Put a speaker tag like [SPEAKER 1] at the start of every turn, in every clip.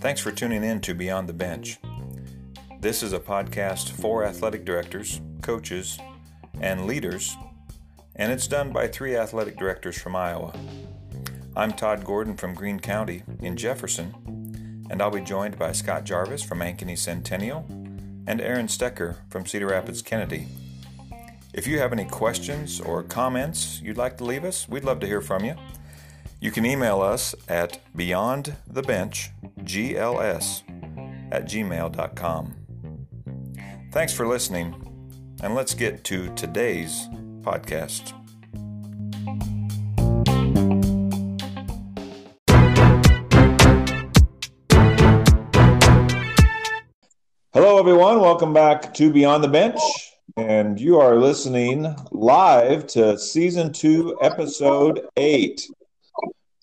[SPEAKER 1] Thanks for tuning in to Beyond the Bench. This is a podcast for athletic directors, coaches, and leaders, and it's done by three athletic directors from Iowa. I'm Todd Gordon from Greene County in Jefferson, and I'll be joined by Scott Jarvis from Ankeny Centennial and Aaron Stecker from Cedar Rapids Kennedy. If you have any questions or comments you'd like to leave us, we'd love to hear from you. You can email us at beyondthebenchgls at gmail.com. Thanks for listening, and let's get to today's podcast. Hello, everyone. Welcome back to Beyond the Bench. And you are listening live to season two, episode eight.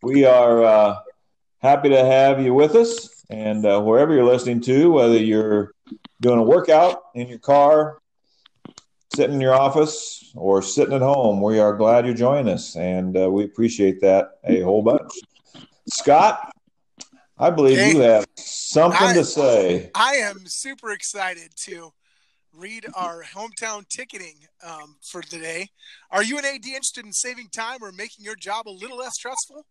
[SPEAKER 1] We are uh, happy to have you with us. And uh, wherever you're listening to, whether you're doing a workout in your car, sitting in your office, or sitting at home, we are glad you're joining us. And uh, we appreciate that a whole bunch. Scott, I believe hey, you have something I, to say.
[SPEAKER 2] I am super excited to read our hometown ticketing um, for today. Are you an AD interested in saving time or making your job a little less stressful?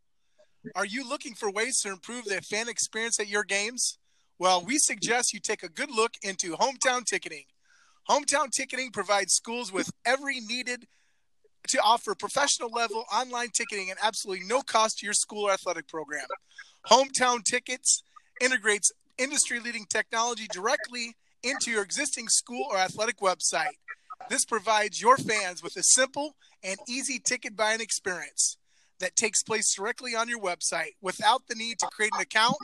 [SPEAKER 2] Are you looking for ways to improve the fan experience at your games? Well, we suggest you take a good look into hometown ticketing. Hometown ticketing provides schools with every needed to offer professional level online ticketing at absolutely no cost to your school or athletic program. Hometown Tickets integrates industry leading technology directly into your existing school or athletic website. This provides your fans with a simple and easy ticket buying experience that takes place directly on your website without the need to create an account,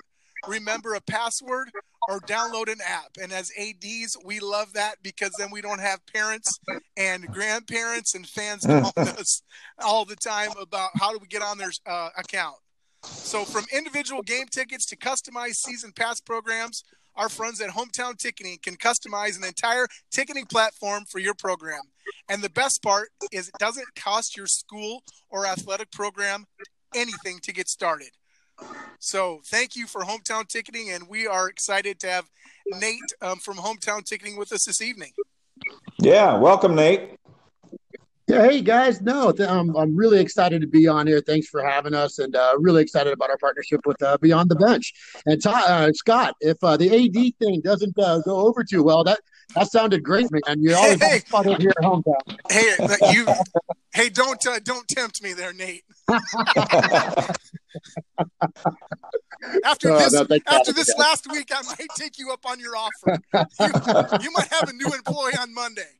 [SPEAKER 2] remember a password, or download an app. And as ADs, we love that because then we don't have parents and grandparents and fans calling us all the time about how do we get on their uh, account. So, from individual game tickets to customized season pass programs, our friends at Hometown Ticketing can customize an entire ticketing platform for your program. And the best part is it doesn't cost your school or athletic program anything to get started. So, thank you for Hometown Ticketing, and we are excited to have Nate um, from Hometown Ticketing with us this evening.
[SPEAKER 1] Yeah, welcome, Nate.
[SPEAKER 3] Yeah, hey guys, no, um, I'm really excited to be on here. Thanks for having us, and uh, really excited about our partnership with uh, Beyond the Bench. And uh, Scott, if uh, the AD thing doesn't uh, go over too well, that that sounded great, man. You're always hey, fun here hometown.
[SPEAKER 2] Hey, you, hey, don't uh, don't tempt me there, Nate. after oh, this, no, after this last week, I might take you up on your offer. You, you might have a new employee on Monday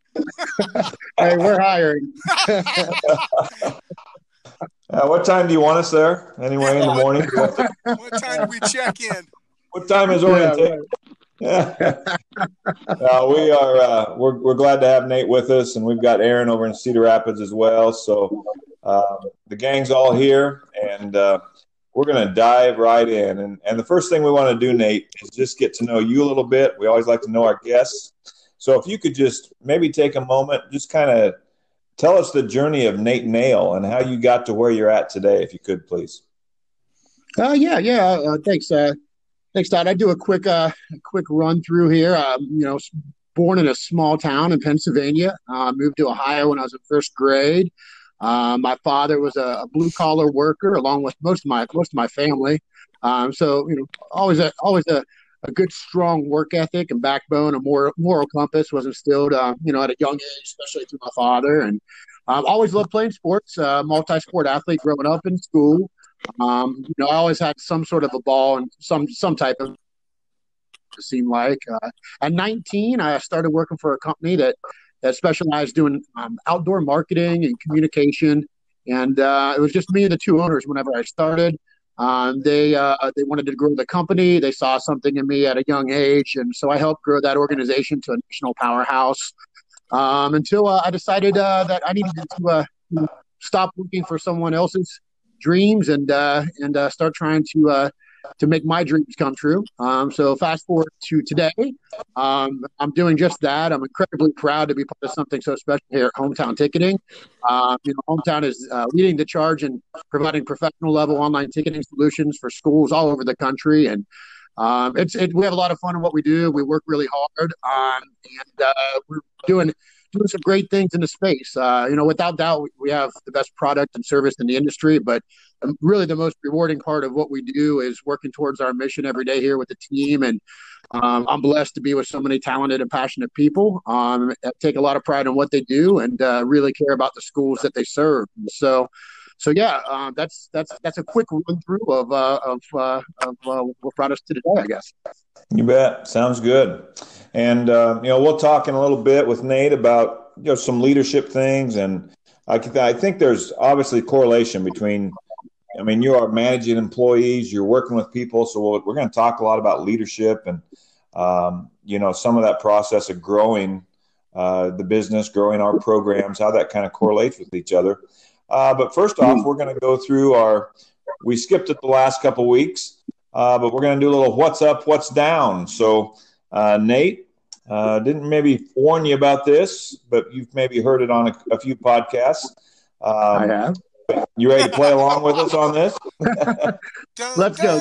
[SPEAKER 3] hey, we're hiring.
[SPEAKER 1] uh, what time do you want us there? Anyway, in the morning.
[SPEAKER 2] what time do we check in?
[SPEAKER 1] What time is orientation? Yeah, uh, we are. Uh, we're we're glad to have Nate with us, and we've got Aaron over in Cedar Rapids as well. So uh, the gang's all here, and uh, we're going to dive right in. And and the first thing we want to do, Nate, is just get to know you a little bit. We always like to know our guests. So if you could just maybe take a moment, just kind of tell us the journey of Nate Nail and how you got to where you're at today, if you could, please.
[SPEAKER 3] Uh, yeah, yeah. Uh, thanks, uh, thanks, Todd. I do a quick, uh, quick run through here. Um, you know, born in a small town in Pennsylvania. Uh, moved to Ohio when I was in first grade. Uh, my father was a, a blue collar worker, along with most of my most of my family. Um, so you know, always a always a a good, strong work ethic and backbone, a moral, moral compass was instilled, uh, you know, at a young age, especially through my father. And um, always loved playing sports, uh, multi-sport athlete growing up in school. Um, you know, I always had some sort of a ball and some some type of it seemed like. Uh, at 19, I started working for a company that that specialized doing um, outdoor marketing and communication. And uh, it was just me and the two owners whenever I started. Um, they uh, they wanted to grow the company. They saw something in me at a young age, and so I helped grow that organization to a national powerhouse. Um, until uh, I decided uh, that I needed to uh, stop working for someone else's dreams and uh, and uh, start trying to to make my dreams come true. Um, so fast forward to today, um, I'm doing just that. I'm incredibly proud to be part of something so special here at Hometown Ticketing. Uh, you know, Hometown is uh, leading the charge in providing professional level online ticketing solutions for schools all over the country, and um, it's it, we have a lot of fun in what we do. We work really hard, um, and uh, we're doing doing some great things in the space. Uh, you know, without doubt, we have the best product and service in the industry. But really, the most rewarding part of what we do is working towards our mission every day here with the team. And um, I'm blessed to be with so many talented and passionate people. Um, take a lot of pride in what they do and uh, really care about the schools that they serve. So. So yeah, uh, that's that's that's a quick run through of uh, of, uh, of uh, what brought us to today, I guess.
[SPEAKER 1] You bet. Sounds good. And uh, you know, we'll talk in a little bit with Nate about you know some leadership things, and I, I think there's obviously correlation between. I mean, you are managing employees, you're working with people, so we're, we're going to talk a lot about leadership and um, you know some of that process of growing uh, the business, growing our programs, how that kind of correlates with each other. Uh, but first off, we're going to go through our. We skipped it the last couple weeks, uh, but we're going to do a little what's up, what's down. So, uh, Nate, uh, didn't maybe warn you about this, but you've maybe heard it on a, a few podcasts.
[SPEAKER 3] Um, I have.
[SPEAKER 1] You ready to play along with us on this?
[SPEAKER 3] Let's go,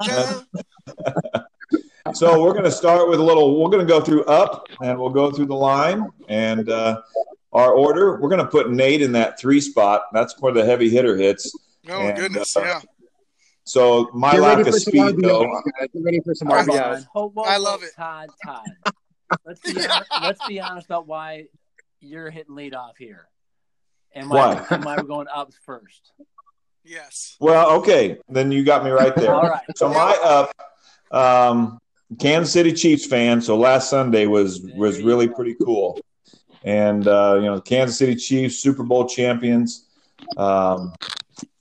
[SPEAKER 3] Todd.
[SPEAKER 1] so we're going to start with a little. We're going to go through up, and we'll go through the line, and uh, our order. We're going to put Nate in that three spot. That's where the heavy hitter hits.
[SPEAKER 2] Oh and, goodness, uh, yeah.
[SPEAKER 1] So my Get lack of speed, though.
[SPEAKER 3] Get ready for some RBIs.
[SPEAKER 2] I love it.
[SPEAKER 4] Todd, Todd. Let's be honest, let's be honest about why you're hitting lead off here, and why, why? why we're going up first.
[SPEAKER 2] Yes.
[SPEAKER 1] Well, okay, then you got me right there. All right. So my up, um, Kansas City Chiefs fan. So last Sunday was was really pretty cool, and uh, you know Kansas City Chiefs Super Bowl champions. Um,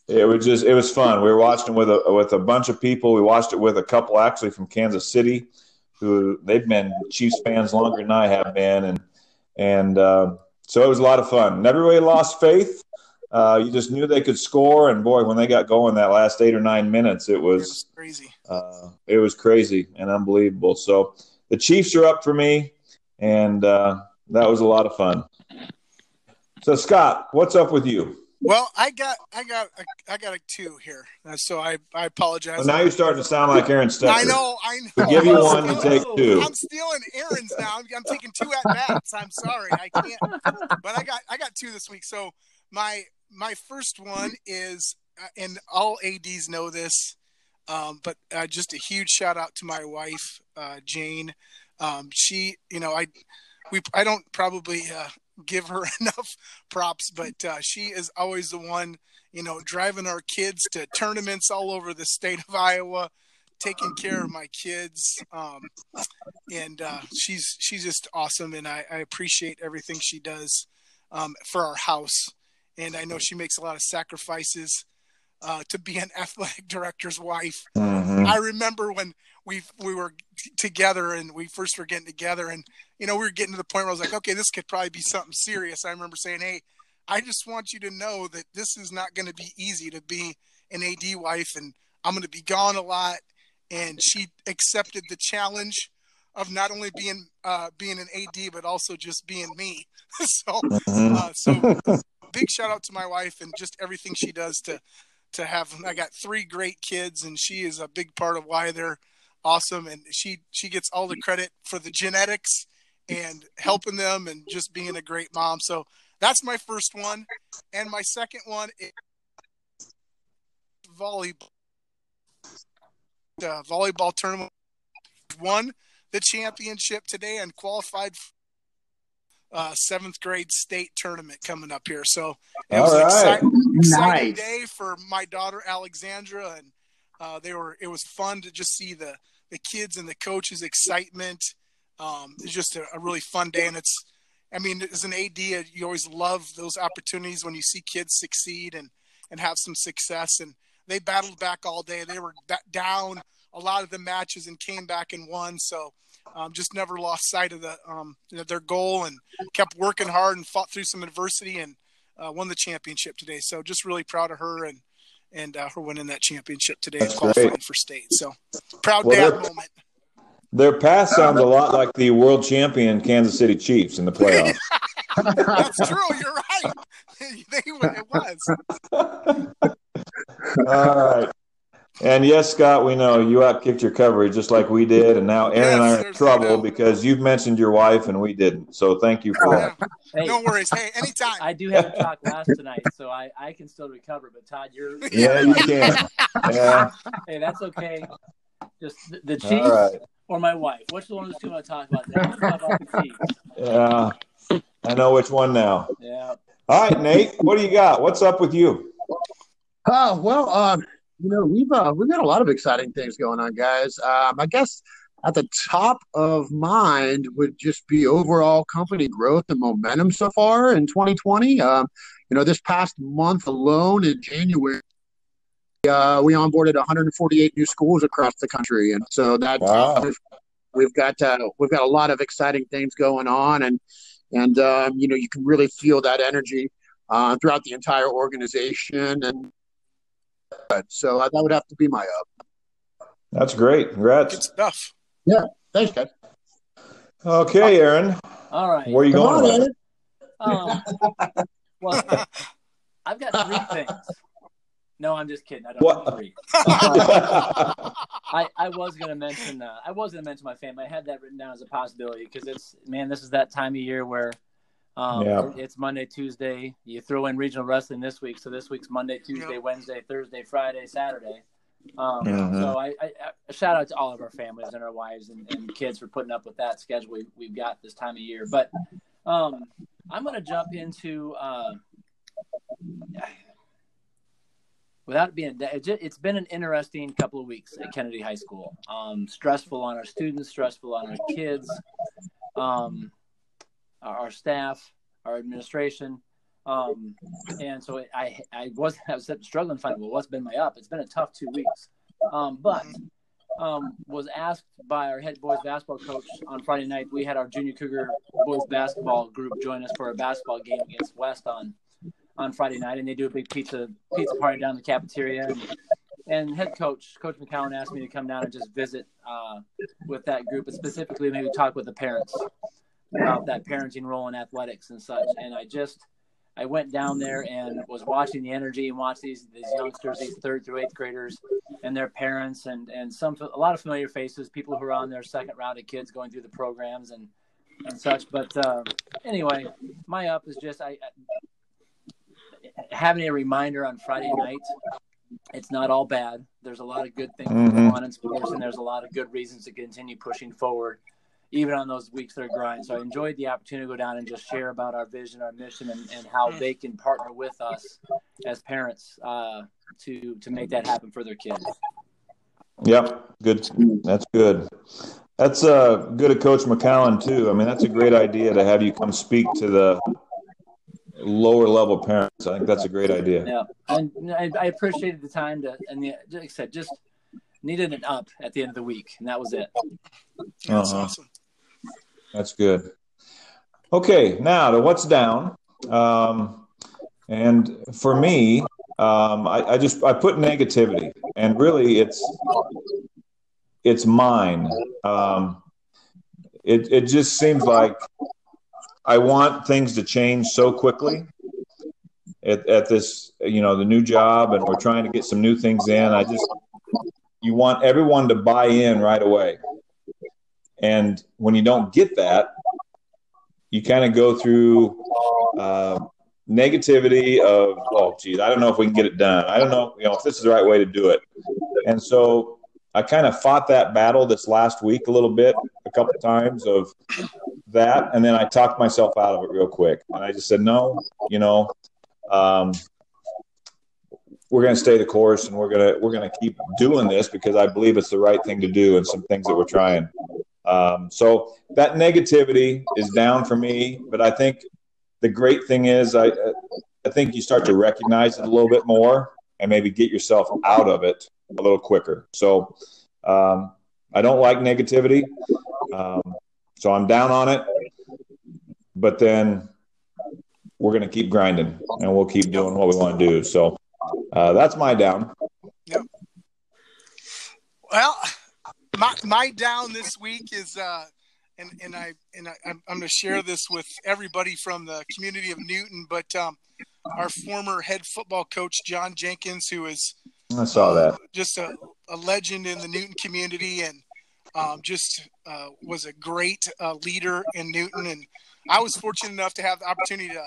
[SPEAKER 1] it was just it was fun. We were watching with a with a bunch of people. We watched it with a couple actually from Kansas City, who they've been Chiefs fans longer than I have been, and and uh, so it was a lot of fun. Never really lost faith. Uh, you just knew they could score, and boy, when they got going that last eight or nine minutes, it was, it was
[SPEAKER 2] crazy.
[SPEAKER 1] Uh, it was crazy and unbelievable. So the Chiefs are up for me, and uh, that was a lot of fun. So Scott, what's up with you?
[SPEAKER 2] Well, I got, I got, I got a two here, uh, so I, I apologize.
[SPEAKER 1] Well, now you're starting to sound like Aaron Stecker.
[SPEAKER 2] I know, I know.
[SPEAKER 1] We give you one to take two.
[SPEAKER 2] I'm stealing Aaron's now. I'm, I'm taking two at bats. I'm sorry, I can't. But I got, I got two this week. So my, my first one is, uh, and all ads know this, um, but uh, just a huge shout out to my wife, uh, Jane. Um, she, you know, I, we, I don't probably uh, give her enough props, but uh, she is always the one, you know, driving our kids to tournaments all over the state of Iowa, taking care of my kids, um, and uh, she's she's just awesome, and I, I appreciate everything she does um, for our house, and I know she makes a lot of sacrifices. Uh, to be an athletic director's wife, mm-hmm. I remember when we we were together and we first were getting together and you know we were getting to the point where I was like okay this could probably be something serious. I remember saying hey I just want you to know that this is not going to be easy to be an AD wife and I'm going to be gone a lot. And she accepted the challenge of not only being uh, being an AD but also just being me. So mm-hmm. uh, so big shout out to my wife and just everything she does to to have I got three great kids and she is a big part of why they're awesome, and she she gets all the credit for the genetics and helping them and just being a great mom. So that's my first one, and my second one is volleyball. The volleyball tournament won the championship today and qualified uh, seventh grade state tournament coming up here. So it was an exciting, exciting nice. day for my daughter Alexandra, and uh, they were. It was fun to just see the the kids and the coaches' excitement. Um, it's just a, a, really fun day, and it's. I mean, as an AD, you always love those opportunities when you see kids succeed and and have some success. And they battled back all day. They were down a lot of the matches and came back and won. So um, just never lost sight of the um, their goal and kept working hard and fought through some adversity and uh, won the championship today. So just really proud of her and and uh, her winning that championship today and qualifying great. for state. So proud well, dad moment.
[SPEAKER 1] Their pass sounds a lot like the world champion Kansas City Chiefs in the playoffs.
[SPEAKER 2] That's true. You're right. they, it was.
[SPEAKER 1] All right. And yes, Scott, we know you outkicked your coverage just like we did, and now Aaron yes, and I are in trouble because you've mentioned your wife and we didn't. So thank you for that.
[SPEAKER 2] Hey, no worries. Hey, anytime.
[SPEAKER 4] I do have a talk last tonight, so I, I can still recover. But Todd, you're
[SPEAKER 1] yeah, you can. Yeah.
[SPEAKER 4] Hey, that's okay. Just the, the Chiefs right. Or my wife. Which one of the two want to talk about? That? Talk about.
[SPEAKER 1] Yeah, I know which one now.
[SPEAKER 4] Yeah.
[SPEAKER 1] All right, Nate, what do you got? What's up with you?
[SPEAKER 3] Oh well, um, you know, we've uh, we've got a lot of exciting things going on, guys. Um, I guess at the top of mind would just be overall company growth and momentum so far in 2020. Um, you know, this past month alone in January, uh, we onboarded 148 new schools across the country, and so that wow. we've, we've, got uh, we've got a lot of exciting things going on, and and um, you know, you can really feel that energy uh, throughout the entire organization and so uh, that would have to be my up.
[SPEAKER 1] That's great. Congrats.
[SPEAKER 2] Good stuff.
[SPEAKER 3] Yeah. Thanks, guys.
[SPEAKER 1] Okay, Aaron.
[SPEAKER 4] All right.
[SPEAKER 1] Where are you Come going?
[SPEAKER 4] On, um, well, I've got three things. No, I'm just kidding. I don't what? have three. I, I was gonna mention uh, I was gonna mention my family. I had that written down as a possibility because it's man, this is that time of year where um, yeah. It's Monday, Tuesday. You throw in regional wrestling this week, so this week's Monday, Tuesday, Wednesday, Thursday, Friday, Saturday. Um, mm-hmm. So I, I, I, shout out to all of our families and our wives and, and, kids for putting up with that schedule we, we've got this time of year. But um, I'm going to jump into uh, without being it's been an interesting couple of weeks at Kennedy High School. Um, stressful on our students, stressful on our kids. Um, our staff, our administration. Um, and so I, I was, I was struggling to find, well, what's been my up? It's been a tough two weeks. Um, but, um, was asked by our head boys basketball coach on Friday night. We had our junior Cougar boys basketball group join us for a basketball game against West on, on Friday night. And they do a big pizza, pizza party down in the cafeteria. And, and head coach, Coach McCowan asked me to come down and just visit, uh, with that group and specifically maybe talk with the parents about that parenting role in athletics and such. And I just I went down there and was watching the energy and watched these these youngsters, these third through eighth graders, and their parents, and and some a lot of familiar faces, people who are on their second round of kids going through the programs and and such. But uh, anyway, my up is just I having a reminder on Friday night. It's not all bad. There's a lot of good things mm-hmm. going on in sports, and there's a lot of good reasons to continue pushing forward even on those weeks that are grind. So I enjoyed the opportunity to go down and just share about our vision, our mission, and, and how they can partner with us as parents uh, to to make that happen for their kids.
[SPEAKER 1] Yep, good. That's good. That's uh, good of Coach McCowan too. I mean, that's a great idea to have you come speak to the lower level parents. I think that's a great idea.
[SPEAKER 4] Yeah, and I, I appreciated the time to, and the, like I said, just needed an up at the end of the week, and that was it.
[SPEAKER 2] That's uh-huh. awesome.
[SPEAKER 1] That's good. Okay, now to what's down. Um, and for me, um, I, I, just I put negativity, and really it's it's mine. Um, it it just seems like I want things to change so quickly at, at this you know the new job, and we're trying to get some new things in. I just you want everyone to buy in right away. And when you don't get that, you kind of go through uh, negativity of, oh, geez, I don't know if we can get it done. I don't know, you know, if this is the right way to do it. And so I kind of fought that battle this last week a little bit, a couple of times of that, and then I talked myself out of it real quick. And I just said, no, you know, um, we're going to stay the course, and we're gonna we're gonna keep doing this because I believe it's the right thing to do, and some things that we're trying. Um, so that negativity is down for me, but I think the great thing is I I think you start to recognize it a little bit more and maybe get yourself out of it a little quicker. So um, I don't like negativity, um, so I'm down on it. But then we're going to keep grinding and we'll keep doing what we want to do. So Uh, that's my down.
[SPEAKER 2] Yep. Well, my my down this week is, uh, and and I and I, I'm, I'm going to share this with everybody from the community of Newton, but um, our former head football coach John Jenkins, who is
[SPEAKER 1] I saw that
[SPEAKER 2] just a, a legend in the Newton community, and um, just uh, was a great uh, leader in Newton. And I was fortunate enough to have the opportunity to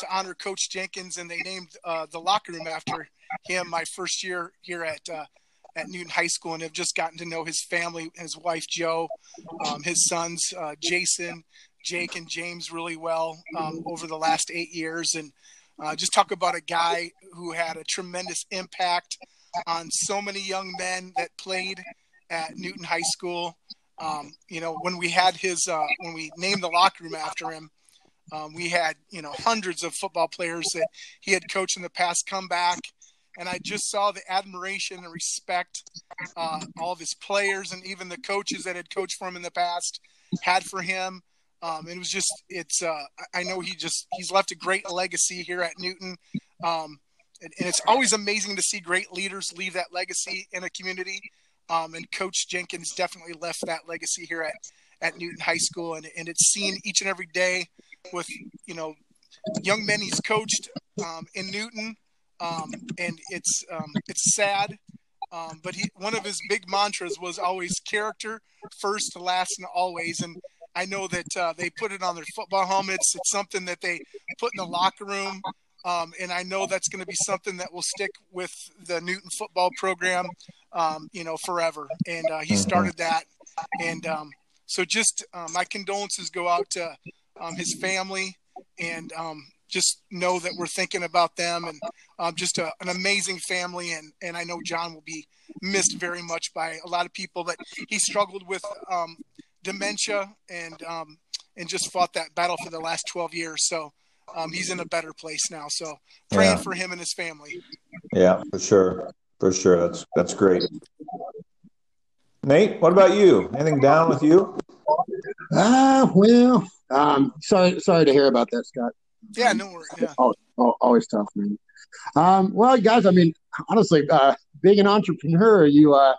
[SPEAKER 2] to honor Coach Jenkins, and they named uh, the locker room after him my first year here at uh, at Newton High School, and have just gotten to know his family, his wife Joe, um, his sons uh, Jason, Jake, and James really well um, over the last eight years, and uh, just talk about a guy who had a tremendous impact on so many young men that played at Newton High School. Um, you know, when we had his, uh, when we named the locker room after him, um, we had, you know, hundreds of football players that he had coached in the past come back. And I just saw the admiration and respect uh, all of his players and even the coaches that had coached for him in the past had for him. Um, it was just, it's, uh, I know he just, he's left a great legacy here at Newton. Um, and, and, it's always amazing to see great leaders leave that legacy in a community. Um, and Coach Jenkins definitely left that legacy here at, at Newton High School, and, and it's seen each and every day with you know young men he's coached um, in Newton, um, and it's um, it's sad. Um, but he one of his big mantras was always character first, last, and always. And I know that uh, they put it on their football helmets. It's something that they put in the locker room. Um, and I know that's going to be something that will stick with the Newton football program, um, you know, forever. And uh, he mm-hmm. started that, and um, so just uh, my condolences go out to um, his family, and um, just know that we're thinking about them, and um, just a, an amazing family. And and I know John will be missed very much by a lot of people, but he struggled with dementia and and just fought that battle for the last 12 years. So um, he's in a better place now. So praying yeah. for him and his family.
[SPEAKER 1] Yeah, for sure, for sure. That's that's great. Nate, what about you? Anything down with you?
[SPEAKER 3] Ah, uh, well, um, sorry, sorry to hear about that, Scott.
[SPEAKER 2] Yeah, no worries. Yeah.
[SPEAKER 3] Always, always tough, man. Um, well, guys, I mean, honestly, uh, being an entrepreneur, you uh,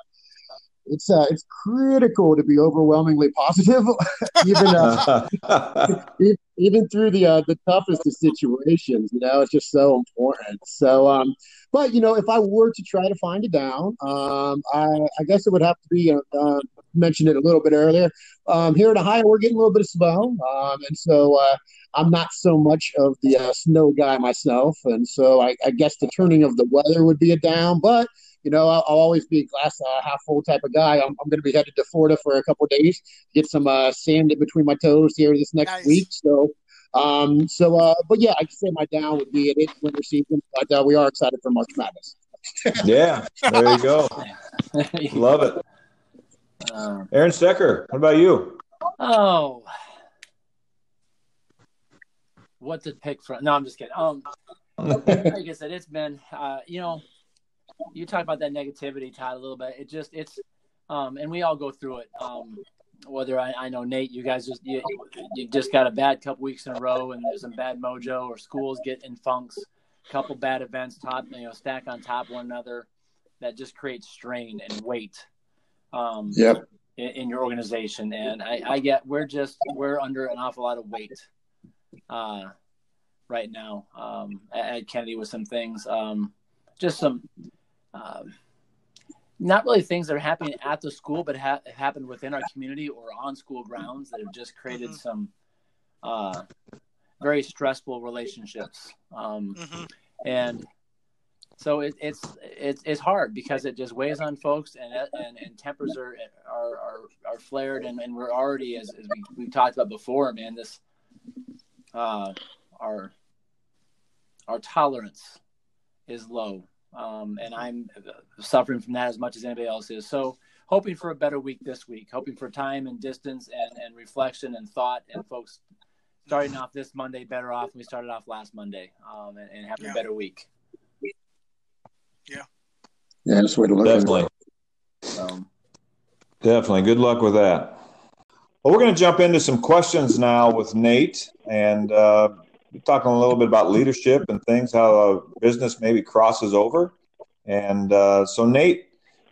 [SPEAKER 3] it's uh, it's critical to be overwhelmingly positive, even uh, even through the uh, the toughest of situations. You know, it's just so important. So, um, but you know, if I were to try to find it down, um, I, I guess it would have to be. Uh, uh, mentioned it a little bit earlier. Um, here in Ohio, we're getting a little bit of snow, um, and so uh, I'm not so much of the uh, snow guy myself, and so I, I guess the turning of the weather would be a down, but you know, I'll, I'll always be a glass uh, half full type of guy. I'm, I'm going to be headed to Florida for a couple days, get some uh, sand in between my toes here this next nice. week. So, um, so, uh, but yeah, I can say my down would be it is winter season, but uh, we are excited for March Madness.
[SPEAKER 1] yeah, there you go. Love it. Um, Aaron Stecker, what about you?
[SPEAKER 4] Oh, what to pick from? No, I'm just kidding. Um, like I said, it's been, uh, you know, you talk about that negativity, Todd, a little bit. It just it's um, and we all go through it. Um, whether I, I know Nate, you guys just you, you just got a bad couple weeks in a row, and there's some bad mojo, or schools get in funks, couple bad events, top you know stack on top one another, that just creates strain and weight. Um,
[SPEAKER 3] yep.
[SPEAKER 4] In, in your organization, and I, I get we're just we're under an awful lot of weight. Uh, right now um, at, Kennedy with some things, um, just some um, not really things that are happening at the school, but ha- happened within our community or on school grounds that have just created mm-hmm. some uh, very stressful relationships. Um, mm-hmm. And so it, it's it's it's hard because it just weighs on folks, and and, and tempers are are are, are flared, and, and we're already as, as we we talked about before, man. This uh, our our tolerance is low um, and I'm suffering from that as much as anybody else is. So, hoping for a better week this week, hoping for time and distance and, and reflection and thought, and folks starting off this Monday better off than we started off last Monday, um, and, and, having yeah. a better week.
[SPEAKER 2] Yeah.
[SPEAKER 3] Yeah, that's the way to look
[SPEAKER 1] Definitely. Um, Definitely. Good luck with that. Well, we're going to jump into some questions now with Nate, and uh, talking a little bit about leadership and things, how business maybe crosses over. And uh, so, Nate,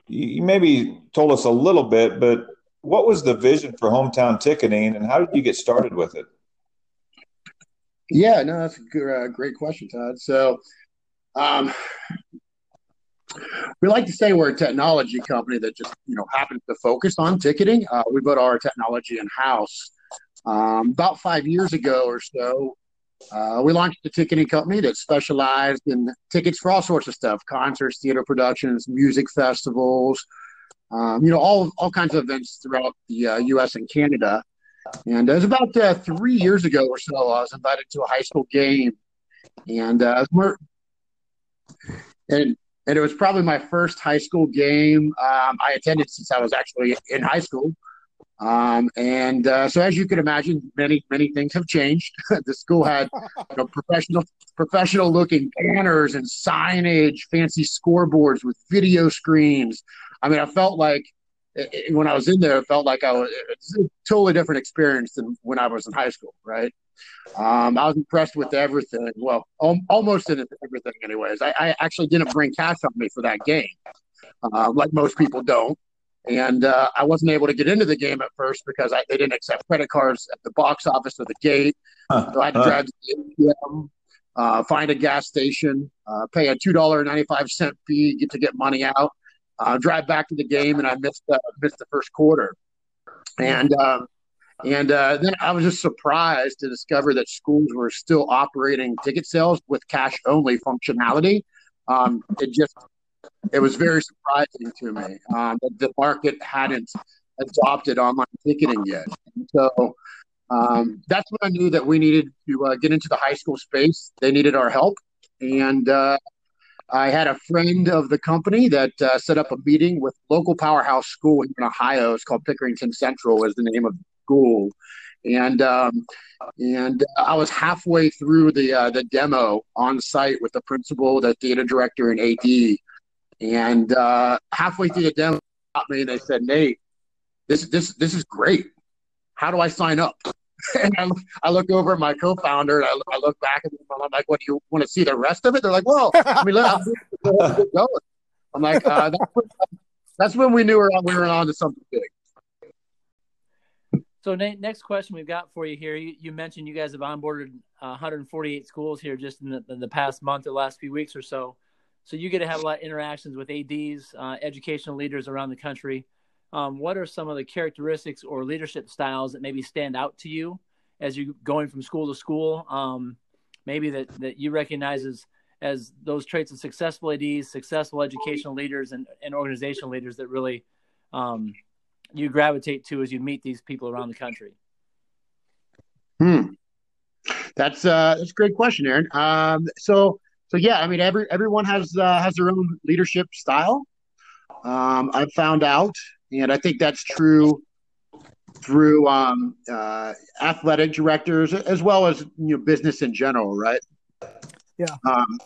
[SPEAKER 1] you maybe told us a little bit, but what was the vision for hometown ticketing and how did you get started with it?
[SPEAKER 3] Yeah, no, that's a good, uh, great question, Todd. So, um, we like to say we're a technology company that just you know happens to focus on ticketing. Uh, we put our technology in house. Um, about five years ago or so, uh, we launched a ticketing company that specialized in tickets for all sorts of stuff: concerts, theater productions, music festivals, um, you know, all all kinds of events throughout the uh, U.S. and Canada. And it was about uh, three years ago or so. I was invited to a high school game, and uh, and and it was probably my first high school game um, I attended since I was actually in high school. Um, and uh, so, as you can imagine, many many things have changed. the school had you know, professional professional looking banners and signage, fancy scoreboards with video screens. I mean, I felt like when I was in there, it felt like I was a totally different experience than when I was in high school, right? Um, I was impressed with everything. Well, al- almost in everything, anyways. I, I, actually didn't bring cash on me for that game, uh, like most people don't. And uh, I wasn't able to get into the game at first because I, they didn't accept credit cards at the box office or the gate. So I had to drive to the ATM, uh, find a gas station, uh, pay a two dollar ninety five cent fee get to get money out uh, drive back to the game, and I missed uh, missed the first quarter. And um, and uh, then I was just surprised to discover that schools were still operating ticket sales with cash only functionality. Um, it just it was very surprising to me um, that the market hadn't adopted online ticketing yet. And so um, that's when I knew that we needed to uh, get into the high school space. They needed our help, and uh, I had a friend of the company that uh, set up a meeting with local powerhouse school in Ohio. It's called Pickerington Central, is the name of the school, and um, and I was halfway through the uh, the demo on site with the principal, the theater director, and AD, and uh, halfway through the demo, me and they said, "Nate, this this this is great. How do I sign up?" and I, I look over at my co-founder and I, I look back at them and I'm like, what do you want to see the rest of it? They're like, well, I mean, let, us going. I'm like, uh, that's, when, that's when we knew we were, we were on to something big.
[SPEAKER 4] So Nate, next question we've got for you here. You, you mentioned you guys have onboarded uh, 148 schools here just in the, in the, past month or last few weeks or so. So you get to have a lot of interactions with ads, uh, educational leaders around the country um, what are some of the characteristics or leadership styles that maybe stand out to you as you're going from school to school? Um, maybe that that you recognize as as those traits of successful ads, successful educational leaders, and, and organizational leaders that really um, you gravitate to as you meet these people around the country.
[SPEAKER 3] Hmm. That's uh, that's a great question, Aaron. Um, so so yeah, I mean, every everyone has uh, has their own leadership style. Um, I've found out and I think that's true through um, uh, athletic directors as well as you know business in general, right?
[SPEAKER 2] Yeah.
[SPEAKER 3] Um,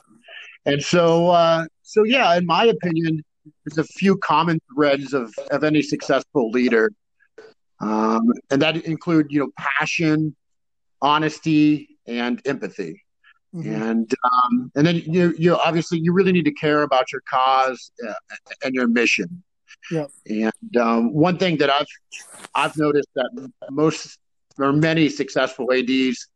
[SPEAKER 3] and so, uh, so yeah, in my opinion, there's a few common threads of of any successful leader, um, and that include you know passion, honesty, and empathy. Mm-hmm. And um, and then you you obviously you really need to care about your cause uh, and your mission.
[SPEAKER 2] Yeah.
[SPEAKER 3] And um, one thing that I've I've noticed that most or many successful ads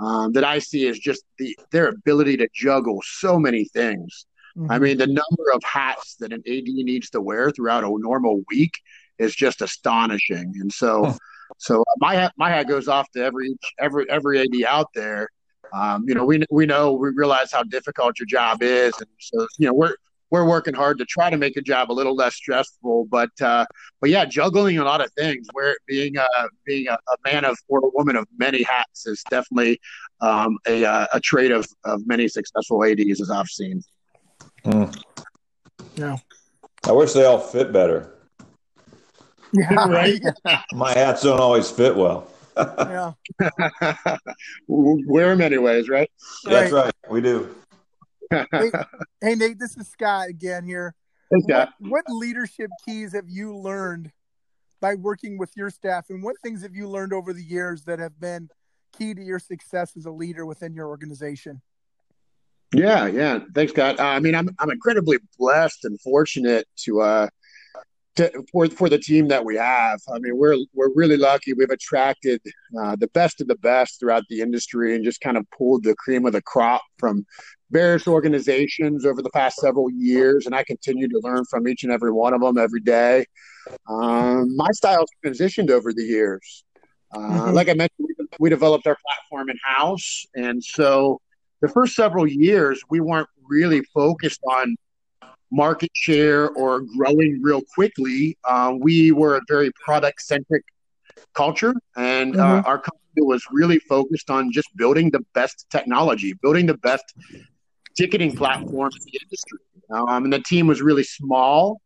[SPEAKER 3] um, that I see is just the their ability to juggle so many things. Mm-hmm. I mean, the number of hats that an AD needs to wear throughout a normal week is just astonishing. And so, so my hat, my hat goes off to every every every AD out there. Um, you know, we we know we realize how difficult your job is, and so you know we're we're working hard to try to make a job a little less stressful. But uh, but yeah, juggling a lot of things. Where being a being a, a man of or a woman of many hats is definitely um, a uh, a trait of of many successful ads as I've seen.
[SPEAKER 1] Mm.
[SPEAKER 2] Yeah,
[SPEAKER 1] I wish they all fit better.
[SPEAKER 2] Yeah, right.
[SPEAKER 1] My hats don't always fit well.
[SPEAKER 2] Yeah,
[SPEAKER 3] wear them anyways, right?
[SPEAKER 1] That's right. We do
[SPEAKER 2] hey, hey, Nate, this is Scott again here.
[SPEAKER 3] Hey, Scott.
[SPEAKER 2] What, what leadership keys have you learned by working with your staff, and what things have you learned over the years that have been key to your success as a leader within your organization?
[SPEAKER 3] Yeah, yeah. Thanks, Scott. Uh, I mean, I'm I'm incredibly blessed and fortunate to uh to, for for the team that we have. I mean, we're we're really lucky. We've attracted uh, the best of the best throughout the industry, and just kind of pulled the cream of the crop from various organizations over the past several years. And I continue to learn from each and every one of them every day. Um, my style's transitioned over the years. Uh, mm-hmm. Like I mentioned, we developed our platform in house, and so the first several years we weren't really focused on market share or growing real quickly. Uh, we were a very product centric culture, and uh, mm-hmm. uh, our company was really focused on just building the best technology, building the best ticketing platform in the industry. Um, and the team was really small.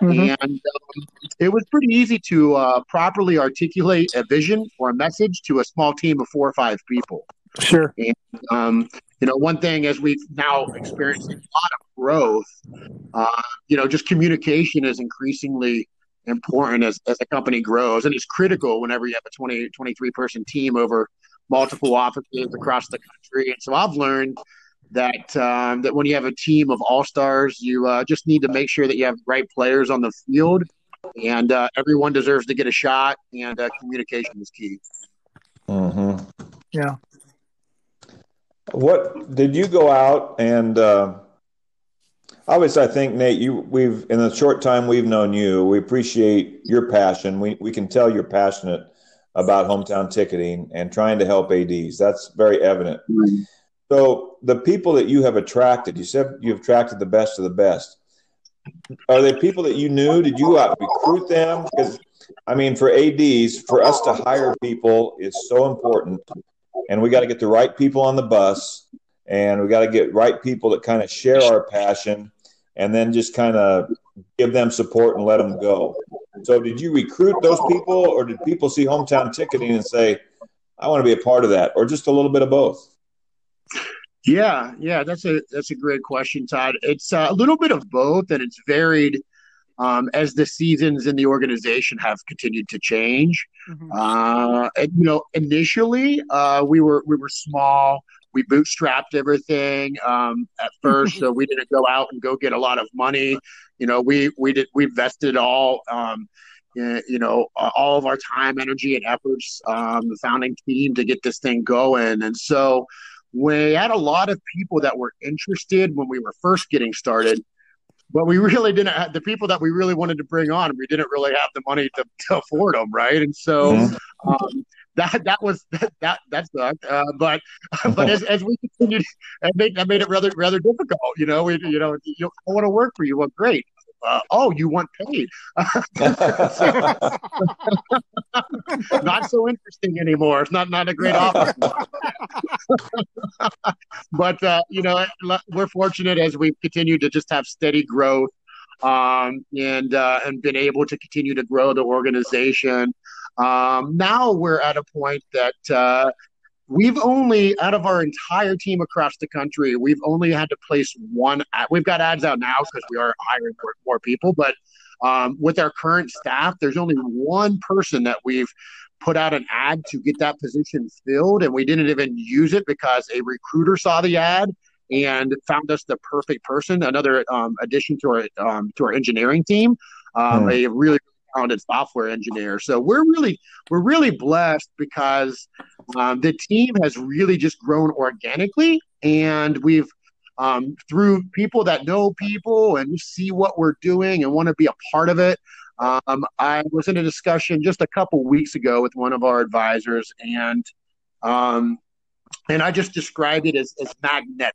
[SPEAKER 3] Mm-hmm. And um, it was pretty easy to uh, properly articulate a vision or a message to a small team of four or five people.
[SPEAKER 2] Sure.
[SPEAKER 3] And, um, you know, one thing as we've now experienced a lot of growth, uh, you know, just communication is increasingly important as, as a company grows. And it's critical whenever you have a 20, 23 person team over multiple offices across the country. And so I've learned that um, that when you have a team of all stars, you uh, just need to make sure that you have the right players on the field, and uh, everyone deserves to get a shot. And uh, communication is key.
[SPEAKER 1] Mm-hmm.
[SPEAKER 2] Yeah.
[SPEAKER 1] What did you go out and? Uh, obviously, I think Nate, you we've in the short time we've known you, we appreciate your passion. We we can tell you're passionate about hometown ticketing and trying to help ads. That's very evident. Mm-hmm. So the people that you have attracted, you said you've attracted the best of the best. Are they people that you knew? Did you uh, recruit them? Because I mean, for ads, for us to hire people is so important and we got to get the right people on the bus and we got to get right people that kind of share our passion and then just kind of give them support and let them go. So did you recruit those people or did people see hometown ticketing and say i want to be a part of that or just a little bit of both?
[SPEAKER 3] Yeah yeah that's a that's a great question todd. It's uh, a little bit of both and it's varied um, as the seasons in the organization have continued to change. Mm-hmm. Uh, and, you know, initially uh, we were we were small. We bootstrapped everything um, at first, so we didn't go out and go get a lot of money. You know, we we did we invested all. Um, you know, all of our time, energy, and efforts, um, the founding team to get this thing going. And so we had a lot of people that were interested when we were first getting started but we really didn't have the people that we really wanted to bring on. We didn't really have the money to, to afford them, right? And so mm-hmm. um, that that was that that that sucked. Uh, but but as, as we continued, that made that made it rather rather difficult. You know, we you know, you, I want to work for you. Well, great uh, oh, you want paid. not so interesting anymore. It's not not a great offer. but uh, you know, we're fortunate as we've continued to just have steady growth um, and uh, and been able to continue to grow the organization. Um, now we're at a point that uh, We've only, out of our entire team across the country, we've only had to place one. Ad. We've got ads out now because we are hiring more, more people, but um, with our current staff, there's only one person that we've put out an ad to get that position filled, and we didn't even use it because a recruiter saw the ad and found us the perfect person. Another um, addition to our um, to our engineering team, um, hmm. a really software engineer. So we're really we're really blessed because um, the team has really just grown organically, and we've um, through people that know people and see what we're doing and want to be a part of it. Um, I was in a discussion just a couple weeks ago with one of our advisors, and um, and I just described it as, as magnetic.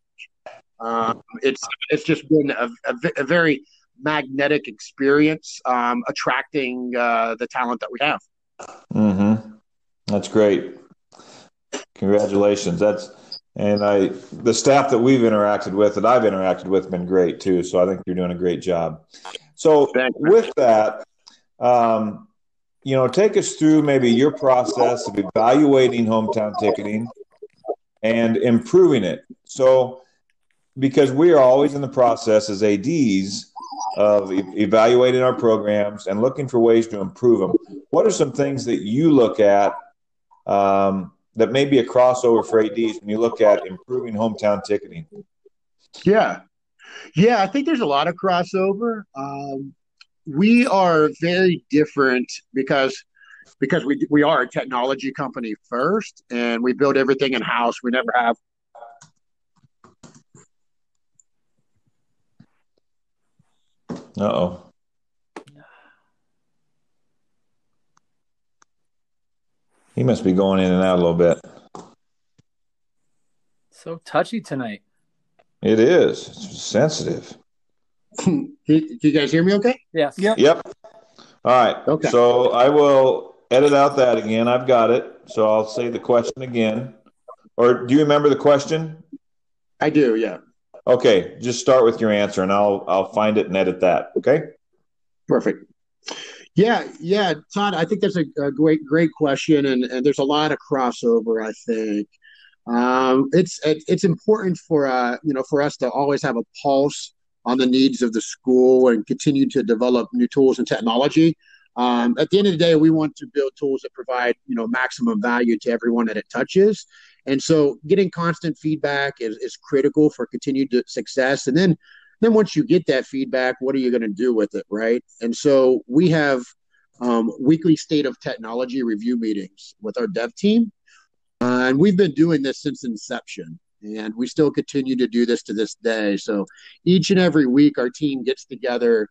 [SPEAKER 3] Um, it's it's just been a, a, a very magnetic experience, um, attracting uh, the talent that we have.
[SPEAKER 1] Mm-hmm. That's great. Congratulations. That's and I the staff that we've interacted with that I've interacted with been great too. So I think you're doing a great job. So with that, um, you know, take us through maybe your process of evaluating hometown ticketing and improving it. So because we are always in the process as ads of evaluating our programs and looking for ways to improve them. What are some things that you look at um, that may be a crossover for ADs when you look at improving hometown ticketing?
[SPEAKER 3] Yeah, yeah. I think there's a lot of crossover. Um, we are very different because because we we are a technology company first, and we build everything in house. We never have.
[SPEAKER 1] Oh. He must be going in and out a little bit.
[SPEAKER 4] So touchy tonight.
[SPEAKER 1] It is. It's sensitive.
[SPEAKER 3] Can you guys hear me? Okay.
[SPEAKER 4] Yes.
[SPEAKER 2] Yeah.
[SPEAKER 1] Yep. All right.
[SPEAKER 3] Okay.
[SPEAKER 1] So I will edit out that again. I've got it. So I'll say the question again. Or do you remember the question?
[SPEAKER 3] I do. Yeah.
[SPEAKER 1] Okay, just start with your answer and I'll I'll find it and edit that. Okay?
[SPEAKER 3] Perfect. Yeah, yeah, Todd. I think that's a, a great, great question, and, and there's a lot of crossover. I think um, it's it, it's important for uh, you know for us to always have a pulse on the needs of the school and continue to develop new tools and technology. Um, at the end of the day, we want to build tools that provide you know maximum value to everyone that it touches. And so, getting constant feedback is, is critical for continued success. And then, then once you get that feedback, what are you going to do with it, right? And so, we have um, weekly state of technology review meetings with our dev team, uh, and we've been doing this since inception. And we still continue to do this to this day. So each and every week, our team gets together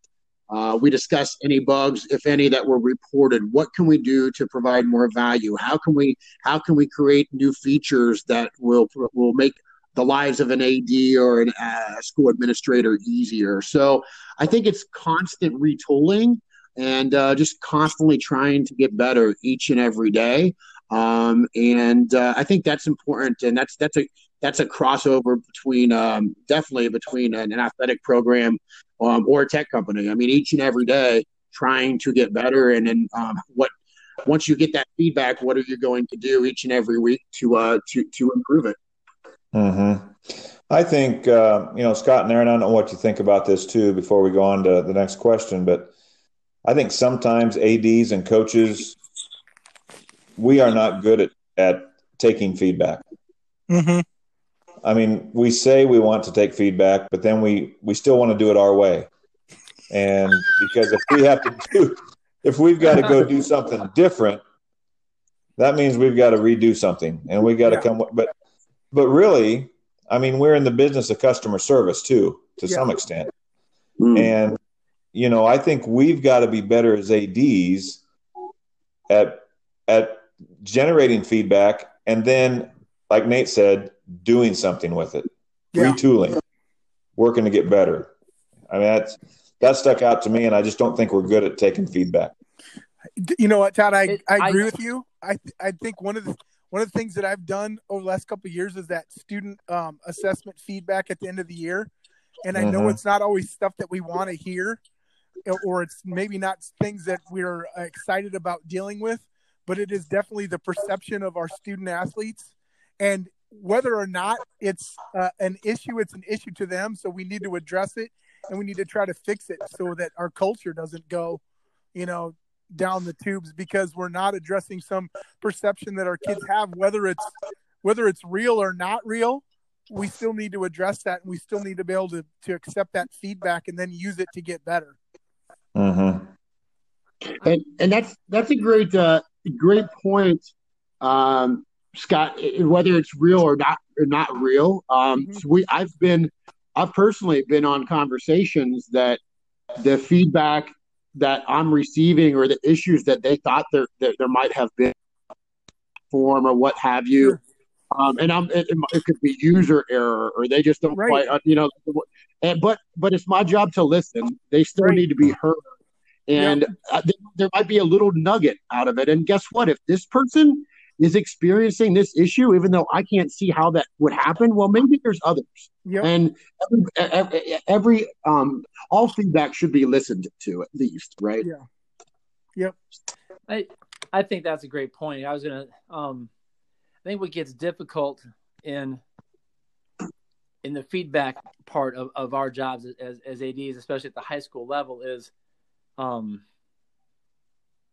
[SPEAKER 3] uh, we discuss any bugs, if any, that were reported. What can we do to provide more value? How can we how can we create new features that will will make the lives of an AD or a uh, school administrator easier? So I think it's constant retooling and uh, just constantly trying to get better each and every day. Um, and uh, I think that's important, and that's that's a that's a crossover between um, definitely between an, an athletic program um, or a tech company. I mean, each and every day trying to get better, and then um, what once you get that feedback, what are you going to do each and every week to uh, to to improve it?
[SPEAKER 1] Mm-hmm. I think uh, you know Scott and Aaron. I don't know what you think about this too. Before we go on to the next question, but I think sometimes ADs and coaches we are not good at at taking feedback.
[SPEAKER 2] Mm-hmm.
[SPEAKER 1] I mean, we say we want to take feedback, but then we we still want to do it our way. And because if we have to do if we've got to go do something different, that means we've got to redo something and we got to yeah. come but but really, I mean, we're in the business of customer service too to yeah. some extent. Mm. And you know, I think we've got to be better as ADs at at generating feedback and then like Nate said, doing something with it, yeah. retooling, working to get better. I mean, that's that stuck out to me, and I just don't think we're good at taking feedback.
[SPEAKER 2] You know what, Todd? I, I agree I, with you. I I think one of the one of the things that I've done over the last couple of years is that student um, assessment feedback at the end of the year, and I mm-hmm. know it's not always stuff that we want to hear, or it's maybe not things that we're excited about dealing with, but it is definitely the perception of our student athletes and whether or not it's uh, an issue, it's an issue to them. So we need to address it and we need to try to fix it so that our culture doesn't go, you know, down the tubes because we're not addressing some perception that our kids have, whether it's whether it's real or not real. We still need to address that, and we still need to be able to to accept that feedback and then use it to get better.
[SPEAKER 1] Mm-hmm.
[SPEAKER 3] And and that's that's a great uh, great point. Um, Scott, whether it's real or not or not real. Um, mm-hmm. so we I've been I've personally been on conversations that the feedback that I'm receiving or the issues that they thought there that there might have been form or what have you. Um, and I'm it, it, could be user error or they just don't right. quite uh, you know and but but it's my job to listen they still right. need to be heard and uh, there, there might be a little nugget out of it and guess what if this person is experiencing this issue, even though I can't see how that would happen. Well, maybe there's others. Yep. And every, every, every, um, all feedback should be listened to at least, right?
[SPEAKER 2] Yeah. Yep.
[SPEAKER 4] I I think that's a great point. I was gonna um, I think what gets difficult in in the feedback part of, of our jobs as as ADs, especially at the high school level, is um,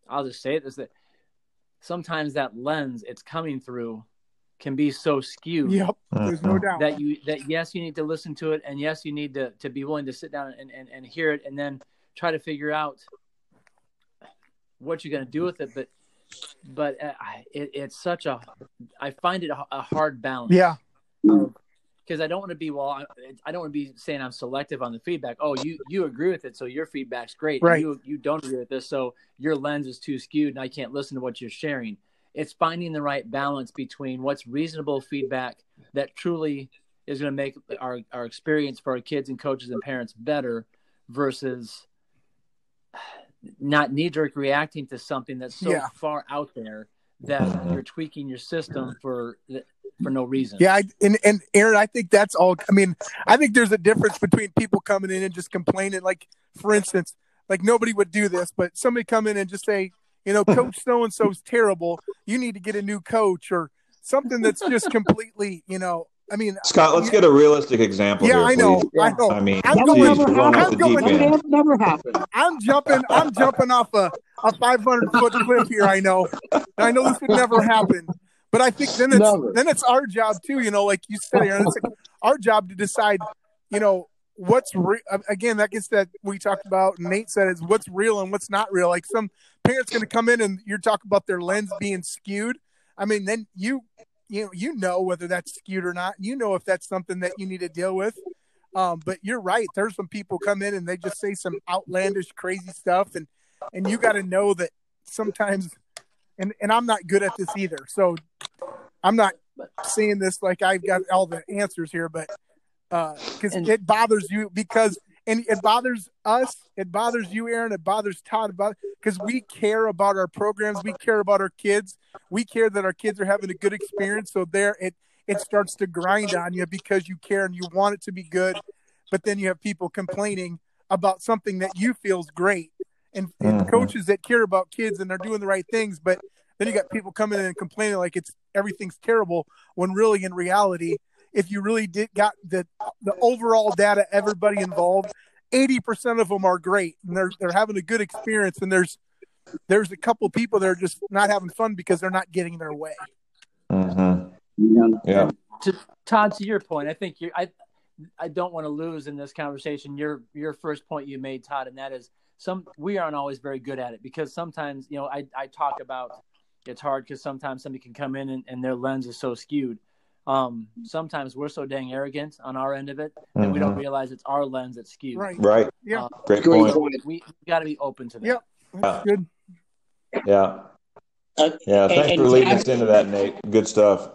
[SPEAKER 4] I'll just say this that sometimes that lens it's coming through can be so skewed.
[SPEAKER 2] Yep, there's no
[SPEAKER 1] Mhm.
[SPEAKER 2] doubt.
[SPEAKER 4] that you that yes you need to listen to it and yes you need to to be willing to sit down and, and, and hear it and then try to figure out what you're going to do with it but but uh, it, it's such a i find it a, a hard balance
[SPEAKER 2] yeah,
[SPEAKER 4] because i don't want to be well I, don't want to be saying i'm selective on the feedback oh you you agree with it so your feedback's great
[SPEAKER 2] Right.
[SPEAKER 4] you you don't agree with this so your lens is too skewed and i can't listen to what you're sharing it's finding the right balance between what's reasonable feedback that truly is going to make our, our experience for our kids and coaches and parents better versus not knee jerk reacting to something that's so
[SPEAKER 2] Yeah.
[SPEAKER 4] far out there that you're tweaking your system for for no reason.
[SPEAKER 2] yeah. I, and and Aaron, I think that's all. I mean, I think there's a difference between people coming in and just complaining. Like, for instance, like nobody would do this, but somebody come in and just say, you know, Coach so and so's terrible. You need to get a new coach or something that's just completely, you know. I mean,
[SPEAKER 1] Scott, let's get a realistic example
[SPEAKER 2] yeah,
[SPEAKER 1] here,
[SPEAKER 2] I know,
[SPEAKER 1] please.
[SPEAKER 2] I know.
[SPEAKER 1] I mean,
[SPEAKER 2] I'm going-
[SPEAKER 3] would
[SPEAKER 1] geez,
[SPEAKER 3] never
[SPEAKER 1] going
[SPEAKER 3] happen.
[SPEAKER 2] I'm going-
[SPEAKER 1] end.
[SPEAKER 3] That would never happen.
[SPEAKER 2] I'm jumping. I'm jumping off a, a 500 foot cliff here. I know. I know this would never happen. But I think then it's
[SPEAKER 3] Never.
[SPEAKER 2] then it's our job too. You know, like you said, Aaron. It's like our job to decide. You know what's re- again. That gets that we talked about. and Nate said is what's real and what's not real. Like some parents going to come in and you're talking about their lens being skewed. I mean, then you you know you know whether that's skewed or not. You know if that's something that you need to deal with. Um, but you're right. There's some people come in and they just say some outlandish, crazy stuff, and and you got to know that sometimes. And and I'm not good at this either, so I'm not saying this like I've got all the answers here, but uh, because
[SPEAKER 4] And-
[SPEAKER 2] it bothers you because and it bothers us, it bothers you, Aaron, it bothers Todd about because we care about our programs, we care about our kids, we care that our kids are having a good experience. So there, it it starts to grind on you because you care and you want it to be good, but then you have people complaining about something that you feel is great, and, and
[SPEAKER 1] Mhm.
[SPEAKER 2] coaches that care about kids and they're doing the right things, but then you got people coming in and complaining like it's everything's terrible when really in reality if you really did got the the overall data everybody involved 80% of them are great and they're they're having a good experience and there's there's a couple people that are just not having fun because they're not getting their way
[SPEAKER 1] Mhm.
[SPEAKER 3] Yeah.
[SPEAKER 1] Yeah.
[SPEAKER 4] to Todd, to your point, I think you I I don't want to lose in this conversation your your first point you made, Todd, and that is some we aren't always very good at it because sometimes you know I I talk about it's hard because sometimes somebody can come in and, and their lens is so skewed. Um, sometimes we're so dang arrogant on our end of it that we don't
[SPEAKER 1] Mhm.
[SPEAKER 4] realize it's our lens that's skewed.
[SPEAKER 2] right
[SPEAKER 1] Right.
[SPEAKER 2] Yeah.
[SPEAKER 4] Uh,
[SPEAKER 1] Great
[SPEAKER 3] Great
[SPEAKER 1] point.
[SPEAKER 3] point.
[SPEAKER 4] we got to be open to that.
[SPEAKER 2] Yep. that's good
[SPEAKER 1] Yeah.
[SPEAKER 3] Uh,
[SPEAKER 1] Yeah. Thanks
[SPEAKER 3] and-
[SPEAKER 1] for leading us into that, Nate. Good stuff.